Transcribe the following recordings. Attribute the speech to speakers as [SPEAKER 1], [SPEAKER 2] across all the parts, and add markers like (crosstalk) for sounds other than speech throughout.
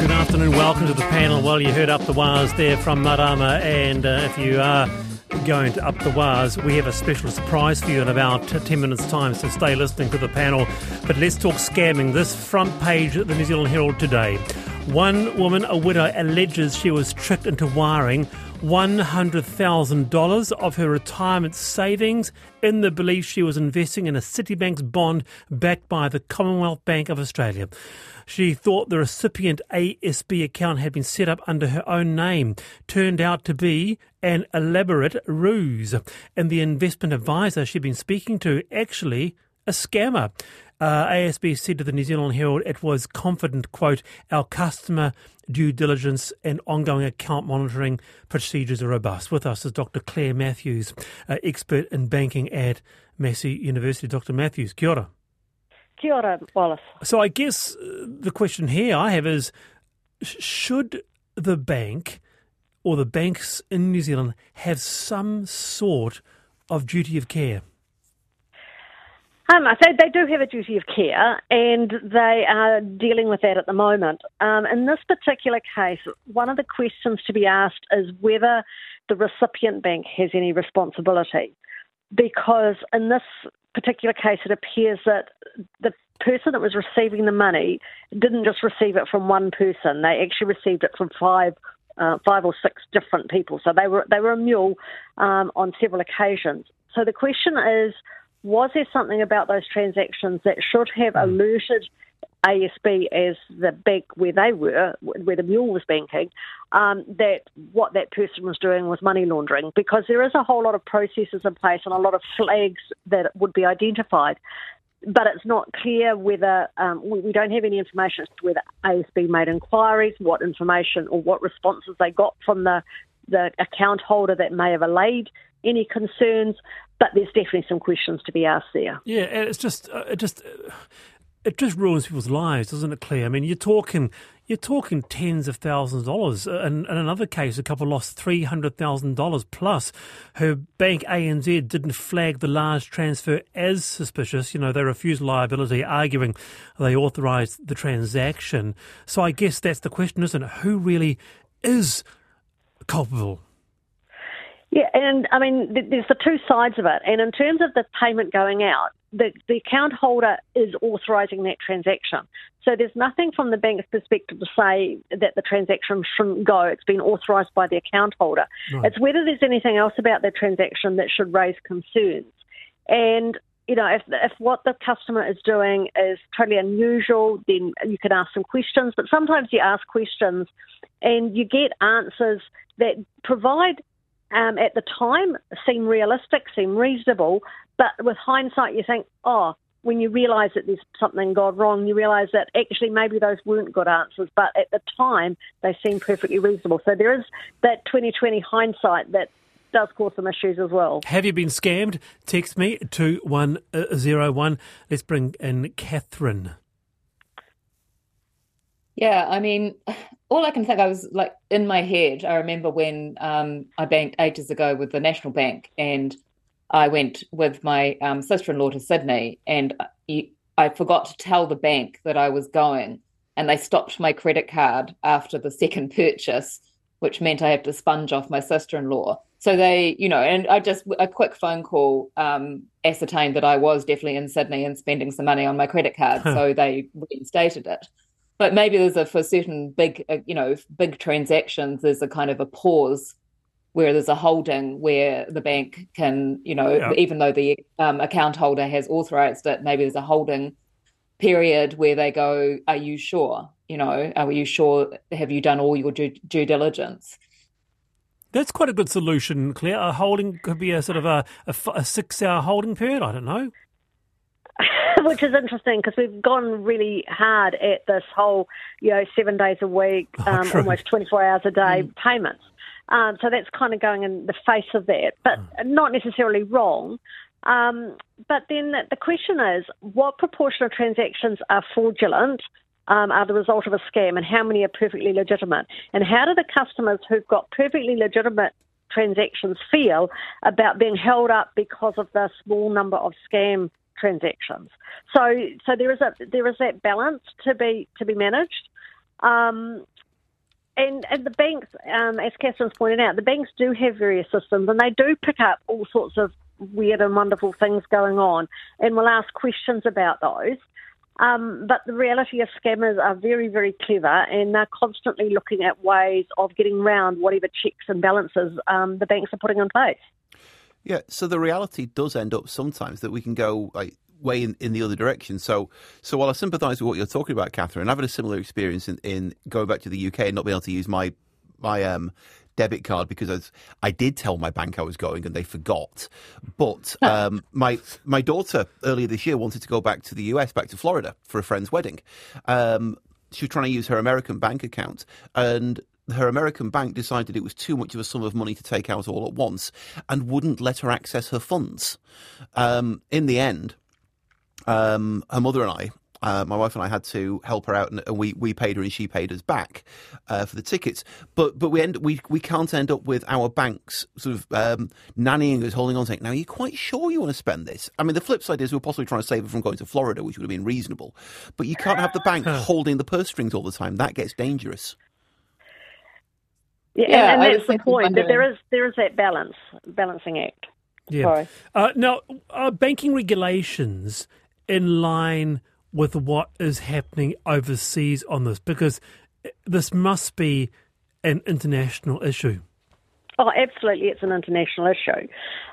[SPEAKER 1] Good afternoon, welcome to the panel. Well, you heard Up the Wahs there from Marama, and uh, if you are going to Up the Wahs, we have a special surprise for you in about 10 minutes' time, so stay listening to the panel. But let's talk scamming. This front page of the New Zealand Herald today. One woman, a widow, alleges she was tricked into wiring $100,000 of her retirement savings in the belief she was investing in a Citibank's bond backed by the Commonwealth Bank of Australia. She thought the recipient ASB account had been set up under her own name. Turned out to be an elaborate ruse. And the investment advisor she'd been speaking to actually a scammer. Uh, ASB said to the New Zealand Herald it was confident, quote, our customer due diligence and ongoing account monitoring procedures are robust. With us is Dr. Claire Matthews, uh, expert in banking at Massey University. Dr. Matthews, kia ora.
[SPEAKER 2] Kia ora, Wallace.
[SPEAKER 1] So I guess uh, the question here I have is, should the bank or the banks in New Zealand have some sort of duty of care?
[SPEAKER 2] Um, they, they do have a duty of care, and they are dealing with that at the moment. Um, in this particular case, one of the questions to be asked is whether the recipient bank has any responsibility, because in this particular case, it appears that the person that was receiving the money didn't just receive it from one person; they actually received it from five uh, five or six different people. So they were they were a mule um, on several occasions. So the question is was there something about those transactions that should have hmm. alerted ASB as the bank where they were, where the mule was banking, um, that what that person was doing was money laundering? Because there is a whole lot of processes in place and a lot of flags that would be identified. But it's not clear whether um, we, we don't have any information as to whether ASB made inquiries, what information or what responses they got from the the account holder that may have allayed any concerns, but there's definitely some questions to be asked there.
[SPEAKER 1] Yeah, it's just uh, it just uh, it just ruins people's lives, doesn't it, Claire? I mean, you're talking you're talking tens of thousands of dollars. Uh, and in another case, a couple lost three hundred thousand dollars plus. Her bank ANZ didn't flag the large transfer as suspicious. You know, they refused liability, arguing they authorised the transaction. So I guess that's the question, isn't it? Who really is culpable?
[SPEAKER 2] Yeah, and I mean, there's the two sides of it. And in terms of the payment going out, the, the account holder is authorising that transaction. So there's nothing from the bank's perspective to say that the transaction shouldn't go. It's been authorised by the account holder. Right. It's whether there's anything else about the transaction that should raise concerns. And you know, if, if what the customer is doing is totally unusual, then you can ask some questions. But sometimes you ask questions and you get answers that provide um, at the time seem realistic, seem reasonable, but with hindsight, you think, oh, when you realise that there's something gone wrong, you realise that actually maybe those weren't good answers, but at the time they seem perfectly reasonable. So there is that 2020 hindsight that does cause some issues as well.
[SPEAKER 1] Have you been scammed? Text me 2101. Let's bring in Catherine.
[SPEAKER 3] Yeah, I mean, all I can think I was like in my head. I remember when um, I banked ages ago with the National Bank, and I went with my um, sister-in-law to Sydney, and I forgot to tell the bank that I was going, and they stopped my credit card after the second purchase, which meant I had to sponge off my sister-in-law. So they, you know, and I just a quick phone call um, ascertained that I was definitely in Sydney and spending some money on my credit card. So they reinstated it but maybe there's a for certain big uh, you know big transactions there's a kind of a pause where there's a holding where the bank can you know yeah. even though the um, account holder has authorized it maybe there's a holding period where they go are you sure you know are you sure have you done all your due, due diligence
[SPEAKER 1] that's quite a good solution, Claire. A holding could be a sort of a, a, a six-hour holding period. I don't know. (laughs)
[SPEAKER 2] which is interesting because we've gone really hard at this whole, you know, seven days a week, oh, um, almost 24 hours a day mm. payments. Um, so that's kind of going in the face of that, but mm. not necessarily wrong. Um, but then the question is, what proportion of transactions are fraudulent, um, are the result of a scam, and how many are perfectly legitimate? And how do the customers who've got perfectly legitimate transactions feel about being held up because of the small number of scam transactions. So so there is a there is that balance to be to be managed. Um, and, and the banks, um, as Catherine's pointed out, the banks do have various systems and they do pick up all sorts of weird and wonderful things going on and will ask questions about those. Um, but the reality is, scammers are very, very clever and they're constantly looking at ways of getting around whatever checks and balances um, the banks are putting in place.
[SPEAKER 4] Yeah, so the reality does end up sometimes that we can go like way in, in the other direction. So, so while I sympathise with what you're talking about, Catherine, I've had a similar experience in, in going back to the UK and not being able to use my my um, debit card because I, I, did tell my bank I was going and they forgot. But (laughs) um, my my daughter earlier this year wanted to go back to the US, back to Florida for a friend's wedding. Um, she was trying to use her American bank account and her American bank decided it was too much of a sum of money to take out all at once and wouldn't let her access her funds. Um, in the end, um, her mother and I, uh, my wife and I had to help her out, and, and we, we paid her, and she paid us back uh, for the tickets. But but we end we we can't end up with our banks sort of um, nannying us, holding on, saying, "Now, are you quite sure you want to spend this?" I mean, the flip side is we're possibly trying to save her from going to Florida, which would have been reasonable. But you can't have the bank holding the purse strings all the time. That gets dangerous.
[SPEAKER 2] Yeah, yeah and, and that's the point that there is there is that balance, balancing act.
[SPEAKER 1] Yeah. Uh, now, are banking regulations in line with what is happening overseas on this? Because this must be an international issue.
[SPEAKER 2] Oh, absolutely, it's an international issue.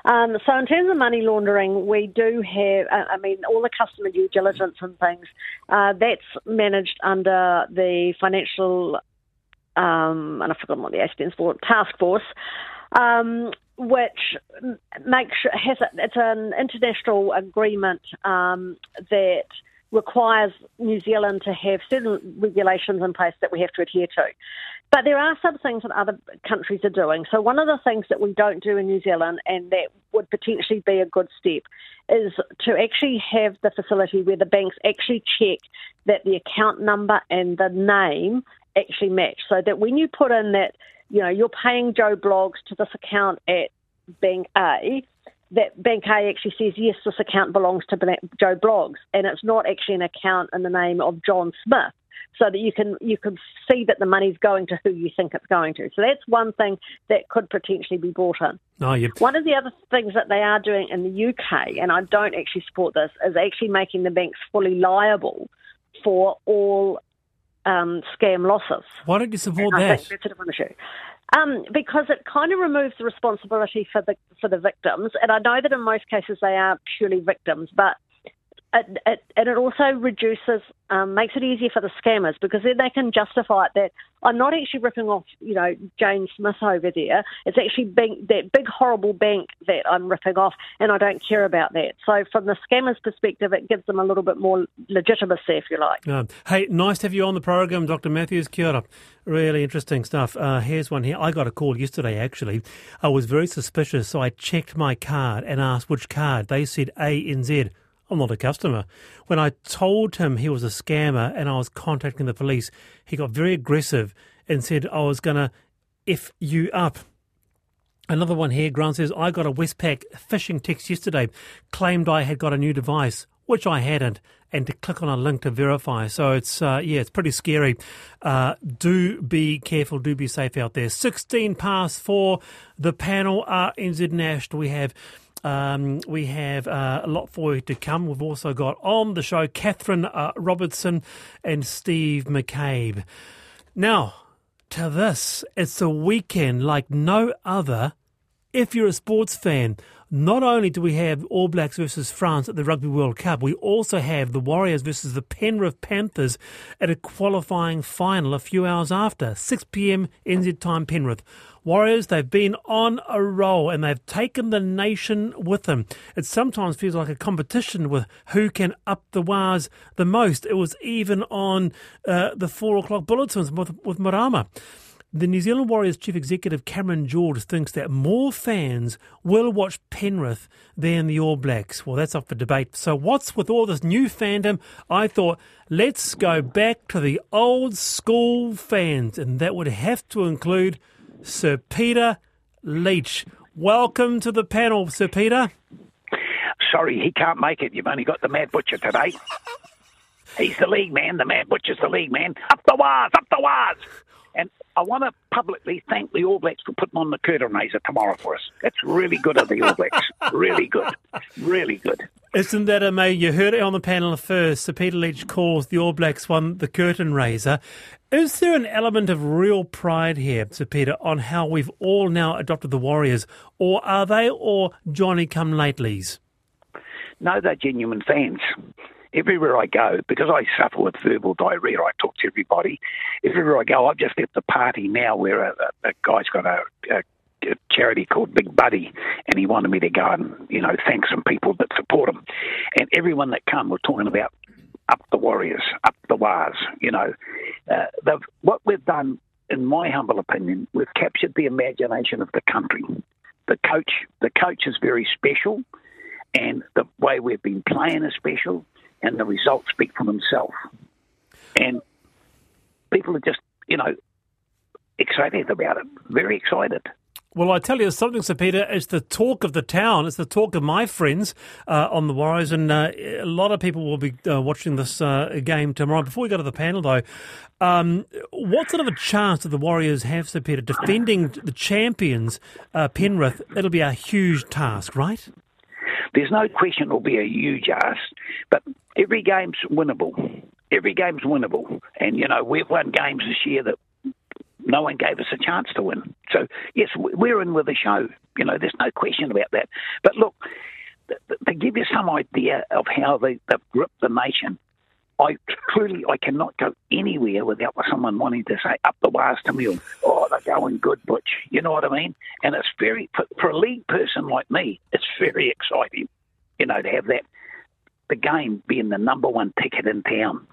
[SPEAKER 2] Um, so, in terms of money laundering, we do have, uh, I mean, all the customer due diligence and things, uh, that's managed under the Financial um, and I've forgotten what the A stands for, task force, um, which makes has a, it's an international agreement um, that requires New Zealand to have certain regulations in place that we have to adhere to. But there are some things that other countries are doing. So one of the things that we don't do in New Zealand, and that would potentially be a good step, is to actually have the facility where the banks actually check that the account number and the name actually match. So that when you put in that, you know, you're paying Joe Bloggs to this account at Bank A, that Bank A actually says, yes, this account belongs to Joe Bloggs, and it's not actually an account in the name of John Smith. So that you can you can see that the money's going to who you think it's going to. So that's one thing that could potentially be brought in.
[SPEAKER 1] Oh, yep.
[SPEAKER 2] One of the other things that they are doing in the UK, and I don't actually support this, is actually making the banks fully liable for all um, scam losses.
[SPEAKER 1] Why don't you support that?
[SPEAKER 2] that's a different issue. Um, because it kind of removes the responsibility for the for the victims, and I know that in most cases they are purely victims, but it, it, and it also reduces, um, makes it easier for the scammers because then they can justify it that I'm not actually ripping off, you know, Jane Smith over there. It's actually that big horrible bank that I'm ripping off, and I don't care about that. So from the scammers' perspective, it gives them a little bit more legitimacy, if you like.
[SPEAKER 1] Hey, nice to have you on the program, Dr. Matthews. Kia ora. Really interesting stuff. Uh, here's one here. I got a call yesterday, actually. I was very suspicious, so I checked my card and asked which card. They said ANZ. I'm not a customer. When I told him he was a scammer and I was contacting the police, he got very aggressive and said I was going to F you up. Another one here, Grant says, I got a Westpac phishing text yesterday, claimed I had got a new device, which I hadn't, and to click on a link to verify. So it's, uh, yeah, it's pretty scary. Uh, do be careful, do be safe out there. 16 past four, the panel RNZ National. We have um, we have uh, a lot for you to come. We've also got on the show Catherine uh, Robertson and Steve McCabe. Now, to this, it's a weekend like no other if you're a sports fan. Not only do we have All Blacks versus France at the Rugby World Cup, we also have the Warriors versus the Penrith Panthers at a qualifying final a few hours after, 6 p.m. NZ time Penrith. Warriors, they've been on a roll and they've taken the nation with them. It sometimes feels like a competition with who can up the Wahs the most. It was even on uh, the four o'clock bulletins with, with Marama. The New Zealand Warriors chief executive Cameron George thinks that more fans will watch Penrith than the All Blacks. Well, that's up for debate. So, what's with all this new fandom? I thought, let's go back to the old school fans, and that would have to include Sir Peter Leitch. Welcome to the panel, Sir Peter.
[SPEAKER 5] Sorry, he can't make it. You've only got the Mad Butcher today. He's the league man. The man butcher's the league man. Up the Wahs, up the Wahs. And I want to publicly thank the All Blacks for putting on the curtain raiser tomorrow for us. That's really good of the All Blacks. (laughs) really good. Really good.
[SPEAKER 1] Isn't that amazing? You heard it on the panel first. Sir Peter Leitch calls the All Blacks one the curtain raiser. Is there an element of real pride here, Sir Peter, on how we've all now adopted the Warriors, or are they all Johnny come latelys?
[SPEAKER 5] No, they're genuine fans everywhere I go, because I suffer with verbal diarrhea, I talk to everybody. Everywhere I go, I've just left a party now where a, a, a guy's got a, a a charity called Big Buddy, and he wanted me to go and you know thank some people that support him. And everyone that come were talking about up the Warriors, up the Wars. You know, uh, what we've done, in my humble opinion, we've captured the imagination of the country. The coach, the coach is very special, and the way we've been playing is special and the results speak for themselves. And people are just, you know, excited about it, very excited.
[SPEAKER 1] Well, I tell you something, Sir Peter. It's the talk of the town. It's the talk of my friends uh, on the Warriors, and uh, a lot of people will be uh, watching this uh, game tomorrow. Before we go to the panel, though, um, what sort of a chance do the Warriors have, Sir Peter, defending the champions, uh, Penrith? It'll be a huge task, right?
[SPEAKER 5] There's no question it'll be a huge ask, but every game's winnable. Every game's winnable. And, you know, we've won games this year that no one gave us a chance to win. So, yes, we're in with the show. You know, there's no question about that. But look, to give you some idea of how they, they've gripped the nation, I truly I cannot go anywhere without someone wanting to say up the Wahs to me. oh, they're going good, Butch. You know what I mean? And it's very for, for a league person like me, it's very exciting. You know, to have that the game being the number one ticket in town.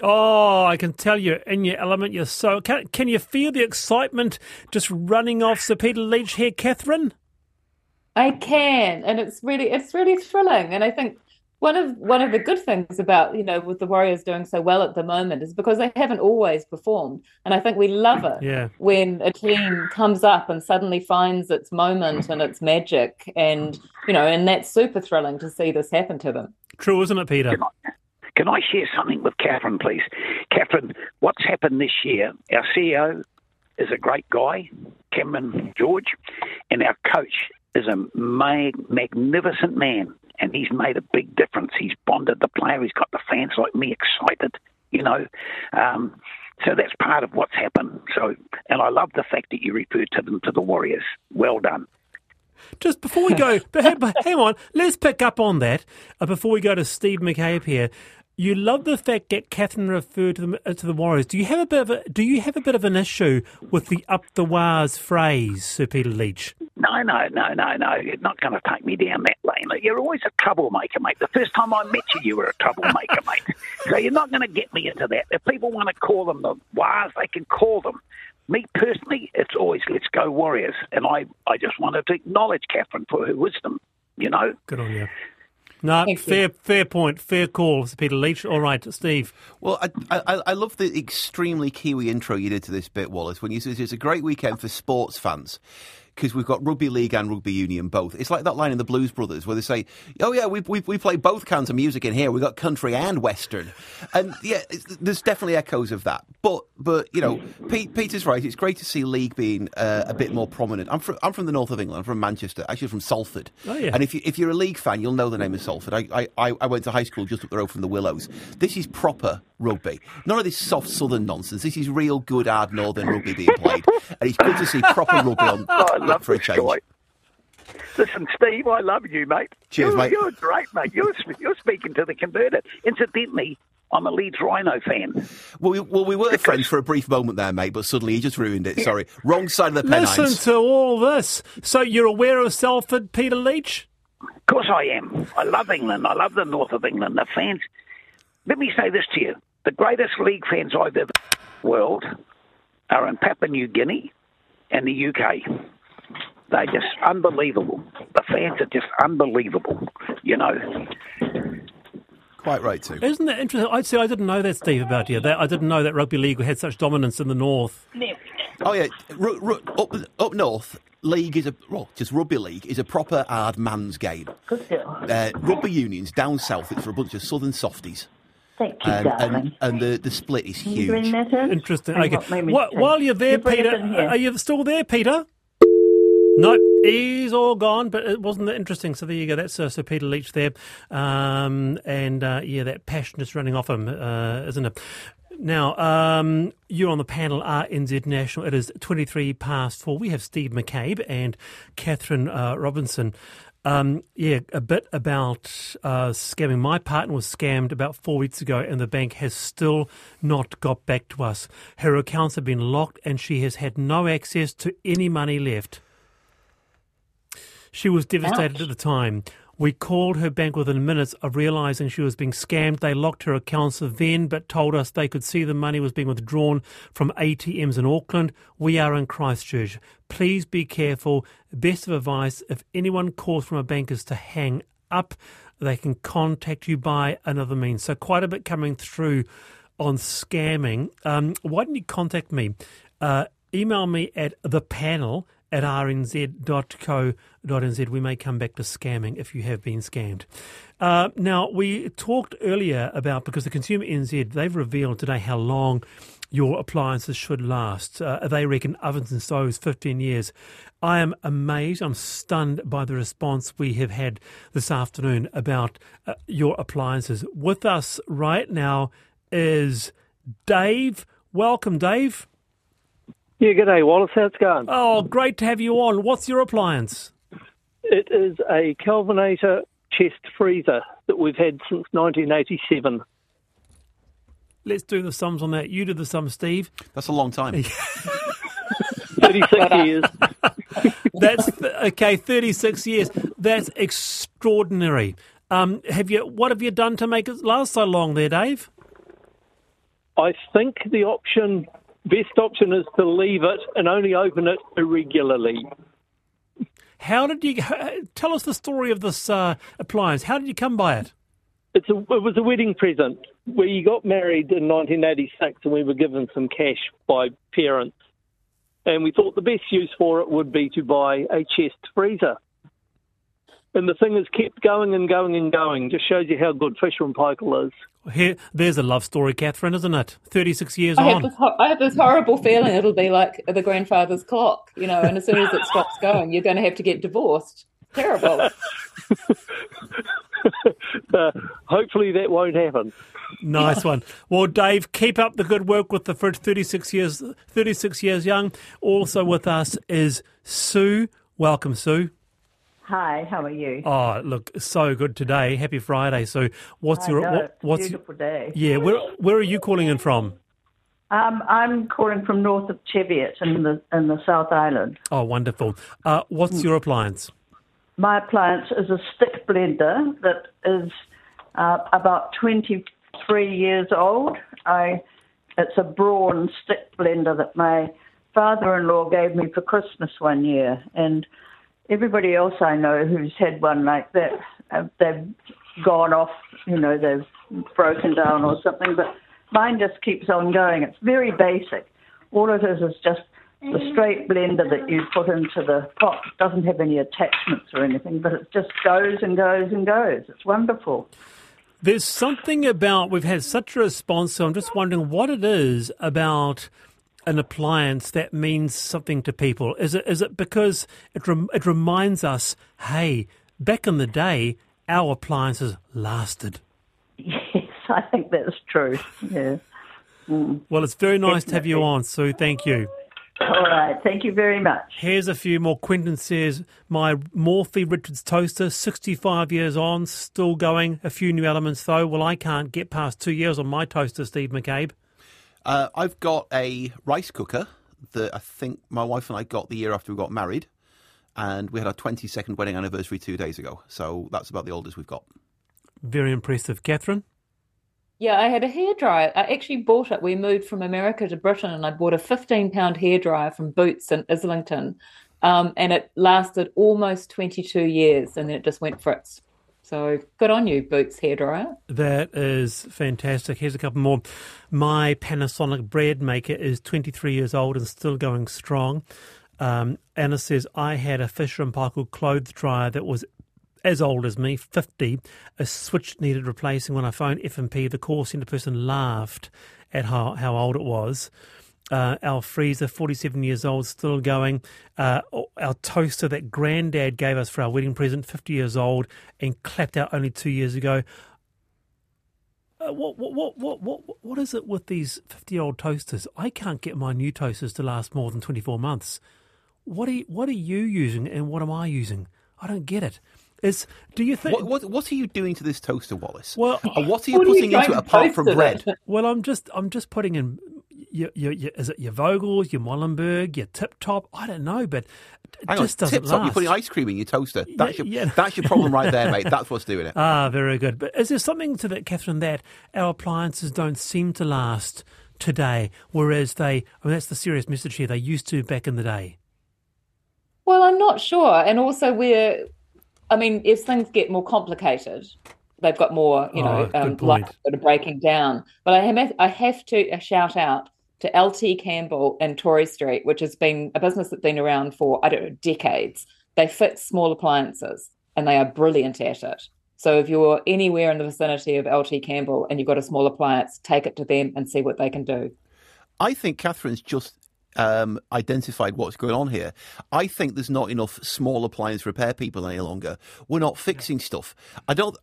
[SPEAKER 1] Oh, I can tell you, in your element, you're so. Can, can you feel the excitement just running off Sir Peter Leitch here, Catherine?
[SPEAKER 3] I can, and it's really, it's really thrilling. And I think one of one of the good things about you know with the Warriors doing so well at the moment is because they haven't always performed, and I think we love it
[SPEAKER 1] yeah.
[SPEAKER 3] when a team comes up and suddenly finds its moment and its magic, and you know, and that's super thrilling to see this happen to them.
[SPEAKER 1] True, isn't it, Peter?
[SPEAKER 5] Can I, share something with Catherine, please? Catherine, what's happened this year? Our CEO is a great guy, Cameron George, and our coach is a mag- magnificent man and he's made a big difference. He's bonded the player. He's got the fans like me excited, you know. Um, so that's part of what's happened. So, and I love the fact that you referred to them to the Warriors. Well done.
[SPEAKER 1] Just before we go, (laughs) but hang on, let's pick up on that uh, before we go to Steve McCabe here. You love the fact that Catherine referred to the, uh, to the Warriors. Do you have a bit of a, do you have a bit of an issue with the up the Wahs phrase, Sir Peter Leitch?
[SPEAKER 5] No, no, no, no, no. You're not going to take me down that lane. You're always a troublemaker, mate. The first time I met you, you were a troublemaker, (laughs) mate. So you're not going to get me into that. If people want to call them the Wars, they can call them. Me personally, it's always let's go Warriors. And I, I just wanted to acknowledge Catherine for her wisdom, you know.
[SPEAKER 1] Good on you. No, Thank fair, you. fair point, fair call, Peter Leitch. All right, Steve.
[SPEAKER 4] Well, I, I, I love the extremely Kiwi intro you did to this bit, Wallace. When you said it's a great weekend for sports fans because we've got rugby league and rugby union both. It's like that line in the Blues Brothers where they say, "Oh yeah, we we we play both kinds of music in here. We've got country and western," and yeah, there's definitely echoes of that. But but you know, Pete, Peter's right. It's great to see league being uh, a bit more prominent. I'm from I'm from the north of England. I'm from Manchester, actually from Salford.
[SPEAKER 1] Oh yeah.
[SPEAKER 4] And if you if you're a league fan, you'll know the name of Salford. I I, I went to high school just up the road from the Willows. This is proper rugby. None of this soft southern nonsense. This is real good hard northern rugby being played, and it's good to see proper rugby on (laughs)
[SPEAKER 5] oh, I love for a change. Guy. Listen, Steve, I love you, mate.
[SPEAKER 4] Cheers,
[SPEAKER 5] you're,
[SPEAKER 4] mate.
[SPEAKER 5] You're great, mate. You're, you're speaking to the converted. Incidentally, I'm a Leeds Rhino fan.
[SPEAKER 4] Well, we, well, we were because... friends for a brief moment there, mate, but suddenly you just ruined it. Sorry. Wrong side of the Pennines.
[SPEAKER 1] Listen to all this. So you're aware of Salford, Peter Leitch?
[SPEAKER 5] Of course I am. I love England. I love the north of England. The fans. Let me say this to you. The greatest league fans I've ever world are in Papua New Guinea and the UK. They're just unbelievable. The fans are just unbelievable, you know.
[SPEAKER 4] Quite right, too.
[SPEAKER 1] Isn't that interesting? I'd say I didn't know that, Steve, about you. That I didn't know that rugby league had such dominance in the north.
[SPEAKER 4] Oh yeah, r- r- up up north, league is a well, just rugby league is a proper hard man's game. Uh, rugby unions down south, it's for a bunch of southern softies.
[SPEAKER 6] Thank you,
[SPEAKER 4] and,
[SPEAKER 6] darling.
[SPEAKER 4] and, and the, the split is
[SPEAKER 6] Can you bring
[SPEAKER 4] huge.
[SPEAKER 1] Interesting. Okay.
[SPEAKER 6] what made me
[SPEAKER 1] Wh-
[SPEAKER 6] think?
[SPEAKER 1] while you're there,
[SPEAKER 6] You bring it
[SPEAKER 1] Peter, are you still there, Peter? No, he's all gone, but it wasn't that interesting. So there you go. That's uh, Sir Peter Leitch there. Um, and uh, yeah, that passion is running off him, uh, isn't it? Now, um, you're on the panel RNZ National. It is 23 past four. We have Steve McCabe and Catherine uh, Robinson. Um, yeah, a bit about uh, scamming. My partner was scammed about four weeks ago, and the bank has still not got back to us. Her accounts have been locked, and she has had no access to any money left. She was devastated
[SPEAKER 3] Ouch.
[SPEAKER 1] at the time. We called her bank within minutes of realizing she was being scammed. They locked her accounts then, but told us they could see the money was being withdrawn from ATMs in Auckland. We are in Christchurch. Please be careful. Best of advice if anyone calls from a bank is to hang up. They can contact you by another means. So, quite a bit coming through on scamming. Um, why don't you contact me? Uh, email me at the panel at rnz.co.nz. We may come back to scamming if you have been scammed. Uh, now, we talked earlier about, because the Consumer NZ, they've revealed today how long your appliances should last. Uh, they reckon ovens and stoves 15 years. I am amazed, I'm stunned by the response we have had this afternoon about uh, your appliances. With us right now is Dave. Welcome, Dave.
[SPEAKER 7] Yeah, good day, Wallace. How's it going?
[SPEAKER 1] Oh, great to have you on. What's your appliance?
[SPEAKER 7] It is a Kelvinator chest freezer that we've had since 1987.
[SPEAKER 1] Let's do the sums on that. You do the sum, Steve.
[SPEAKER 4] That's a long time. (laughs)
[SPEAKER 7] 36 years. (laughs)
[SPEAKER 1] That's okay. Thirty-six years. That's extraordinary. Um, have you? What have you done to make it last so long, there, Dave?
[SPEAKER 7] I think the option, best option, is to leave it and only open it irregularly.
[SPEAKER 1] How did you tell us the story of this uh, appliance? How did you come by it?
[SPEAKER 7] It's a, it was a wedding present. We got married in 1986 and we were given some cash by parents. And we thought the best use for it would be to buy a chest freezer. And the thing has kept going and going and going. Just shows you how good Fisher and Paykel is.
[SPEAKER 1] Here, there's a love story, Catherine, isn't it? Thirty-six years
[SPEAKER 3] I have,
[SPEAKER 1] on.
[SPEAKER 3] this, I have this horrible feeling it'll be like the grandfather's clock, you know, and as soon as it stops going, you're going to have to get divorced. Terrible. (laughs) (laughs)
[SPEAKER 7] Uh, hopefully that won't happen.
[SPEAKER 1] Nice one. Well, Dave, keep up the good work with the first 36 years, 36 years young. Also with us is Sue. Welcome, Sue.
[SPEAKER 6] Hi, how are you?
[SPEAKER 1] Oh, look, so good today. Happy Friday. So, what's
[SPEAKER 6] I
[SPEAKER 1] your
[SPEAKER 6] know,
[SPEAKER 1] what, what's
[SPEAKER 6] beautiful day.
[SPEAKER 1] yeah? Where where are you calling in from?
[SPEAKER 6] Um, I'm calling from north of Cheviot in the in the South Island.
[SPEAKER 1] Oh, wonderful. Uh, what's your appliance?
[SPEAKER 6] My appliance is a stick blender that is uh, about 23 years old. I, it's a Braun stick blender that my father-in-law gave me for Christmas one year, and everybody else I know who's had one like that, uh, they've gone off, you know, they've broken down or something, but mine just keeps on going. It's very basic. All it is is just the straight blender that you put into the pot. It doesn't have any attachments or anything, but it just goes and goes and goes. It's wonderful.
[SPEAKER 1] There's something about we've had such a response, so I'm just wondering what it is about an appliance that means something to people. Is it is it because it rem, it reminds us, hey, back in the day, our appliances lasted.
[SPEAKER 6] Yes, (laughs) I think that's true. Yeah. Mm.
[SPEAKER 1] Well, it's very nice to have you on, Sue. Thank you.
[SPEAKER 6] All right. Thank you very much.
[SPEAKER 1] Here's a few more. Quentin says, My Morphy Richards toaster, 65 years on, still going. A few new elements, though. Well, I can't get past two years on my toaster, Steve McCabe.
[SPEAKER 4] Uh, I've got a rice cooker that I think my wife and I got the year after we got married, and we had our 22nd wedding anniversary two days ago. So that's about the oldest we've got.
[SPEAKER 1] Very impressive. Catherine?
[SPEAKER 3] Yeah, I had a hairdryer. I actually bought it. We moved from America to Britain, and I bought a 15 pound hairdryer from Boots in Islington. Um, and it lasted almost 22 years, and then it just went fritz. So good on you, Boots hairdryer.
[SPEAKER 1] That is fantastic. Here's a couple more. My Panasonic bread maker is 23 years old and still going strong. Um, Anna says, I had a Fisher and Paykel clothes dryer that was as old as me, 50, a switch needed replacing. When I phoned F&P, the call centre person laughed at how, how old it was. Uh, our freezer, 47 years old, still going. Uh, our toaster that granddad gave us for our wedding present, 50 years old, and clapped out only two years ago. Uh, what, what, what, what, what, what is it with these 50 year old toasters? I can't get my new toasters to last more than 24 months. What are you, what are you using and what am I using? I don't get it. Is do you think
[SPEAKER 4] What, what, what are you doing to this toaster, Wallace?
[SPEAKER 1] Well-
[SPEAKER 4] and what are you
[SPEAKER 3] What are you
[SPEAKER 4] putting into it apart from bread?
[SPEAKER 3] it? (laughs)
[SPEAKER 1] Well, I'm just I'm just putting in your, your, your is it your Vogels, your Molenberg, your Tip Top? I don't know, but it
[SPEAKER 4] Hang
[SPEAKER 1] just
[SPEAKER 4] on,
[SPEAKER 1] doesn't
[SPEAKER 4] tip top,
[SPEAKER 1] last.
[SPEAKER 4] you're putting ice cream in your toaster. That's your
[SPEAKER 1] yeah.
[SPEAKER 4] that's your problem right there, mate. (laughs) That's what's doing it.
[SPEAKER 1] Ah, very good. But is there something to that, Catherine, that our appliances don't seem to last today, whereas they? I mean, that's the serious message here. They used to back in the day.
[SPEAKER 3] Well, I'm not sure. And also, we're, I mean, if things get more complicated, they've got more, you know,
[SPEAKER 1] Oh, good
[SPEAKER 3] um,
[SPEAKER 1] point.
[SPEAKER 3] likelihood of breaking down. But I have, I have to uh, shout out to LT Campbell in Tory Street, which has been a business that's been around for, I don't know, decades. They fix small appliances and they are brilliant at it. So if you're anywhere in the vicinity of LT Campbell and you've got a small appliance, take it to them and see what they can do.
[SPEAKER 4] I think Catherine's just um, identified what's going on here. I think there's not enough small appliance repair people any longer. We're not fixing stuff. I don't.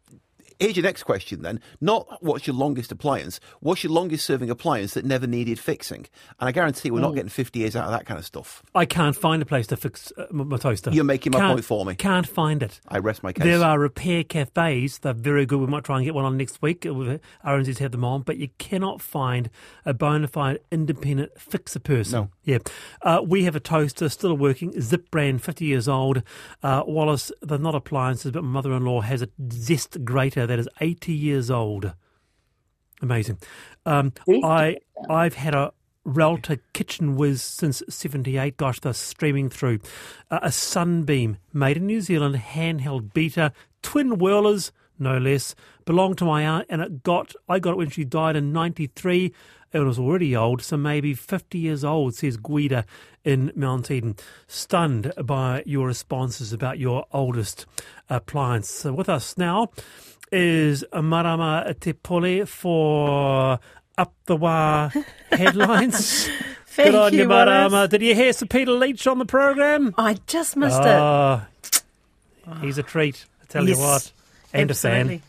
[SPEAKER 4] Here's your next question then. Not what's your longest appliance, what's your longest serving appliance that never needed fixing? And I guarantee we're not getting 50 years out of that kind of stuff.
[SPEAKER 1] I can't find a place to fix uh, my toaster.
[SPEAKER 4] You're making my
[SPEAKER 1] Can't-
[SPEAKER 4] point for me.
[SPEAKER 1] Can't find it.
[SPEAKER 4] I rest my case.
[SPEAKER 1] There are repair cafes. They're very good. We might try and get one on next week. RNZ's have them on, but you cannot find a bona fide independent fixer person.
[SPEAKER 4] No.
[SPEAKER 1] Yeah. Uh, we have a toaster still working, Zip brand, 50 years old. Uh, Wallace, they're not appliances, but my mother in law has a Zest grater that is 80 years old. Amazing. Um, I, I've had a Relta Kitchen Whiz since 78. Gosh, they're streaming through. Uh, a Sunbeam, made in New Zealand, handheld beater, twin whirlers, no less, belonged to my aunt, and it got, I got it when she died in 93. It was already old, so maybe 50 years old, says Guida in Mount Eden. Stunned by your responses about your oldest appliance. So with us now is Marama Tepole for Up the Wah (laughs) headlines. (laughs)
[SPEAKER 8] Thank
[SPEAKER 1] Good on you, Marama. Did you hear Sir Peter Leitch on the program?
[SPEAKER 8] I just missed it.
[SPEAKER 1] Oh, he's a treat. I tell
[SPEAKER 8] Yes,
[SPEAKER 1] you what. And a fan.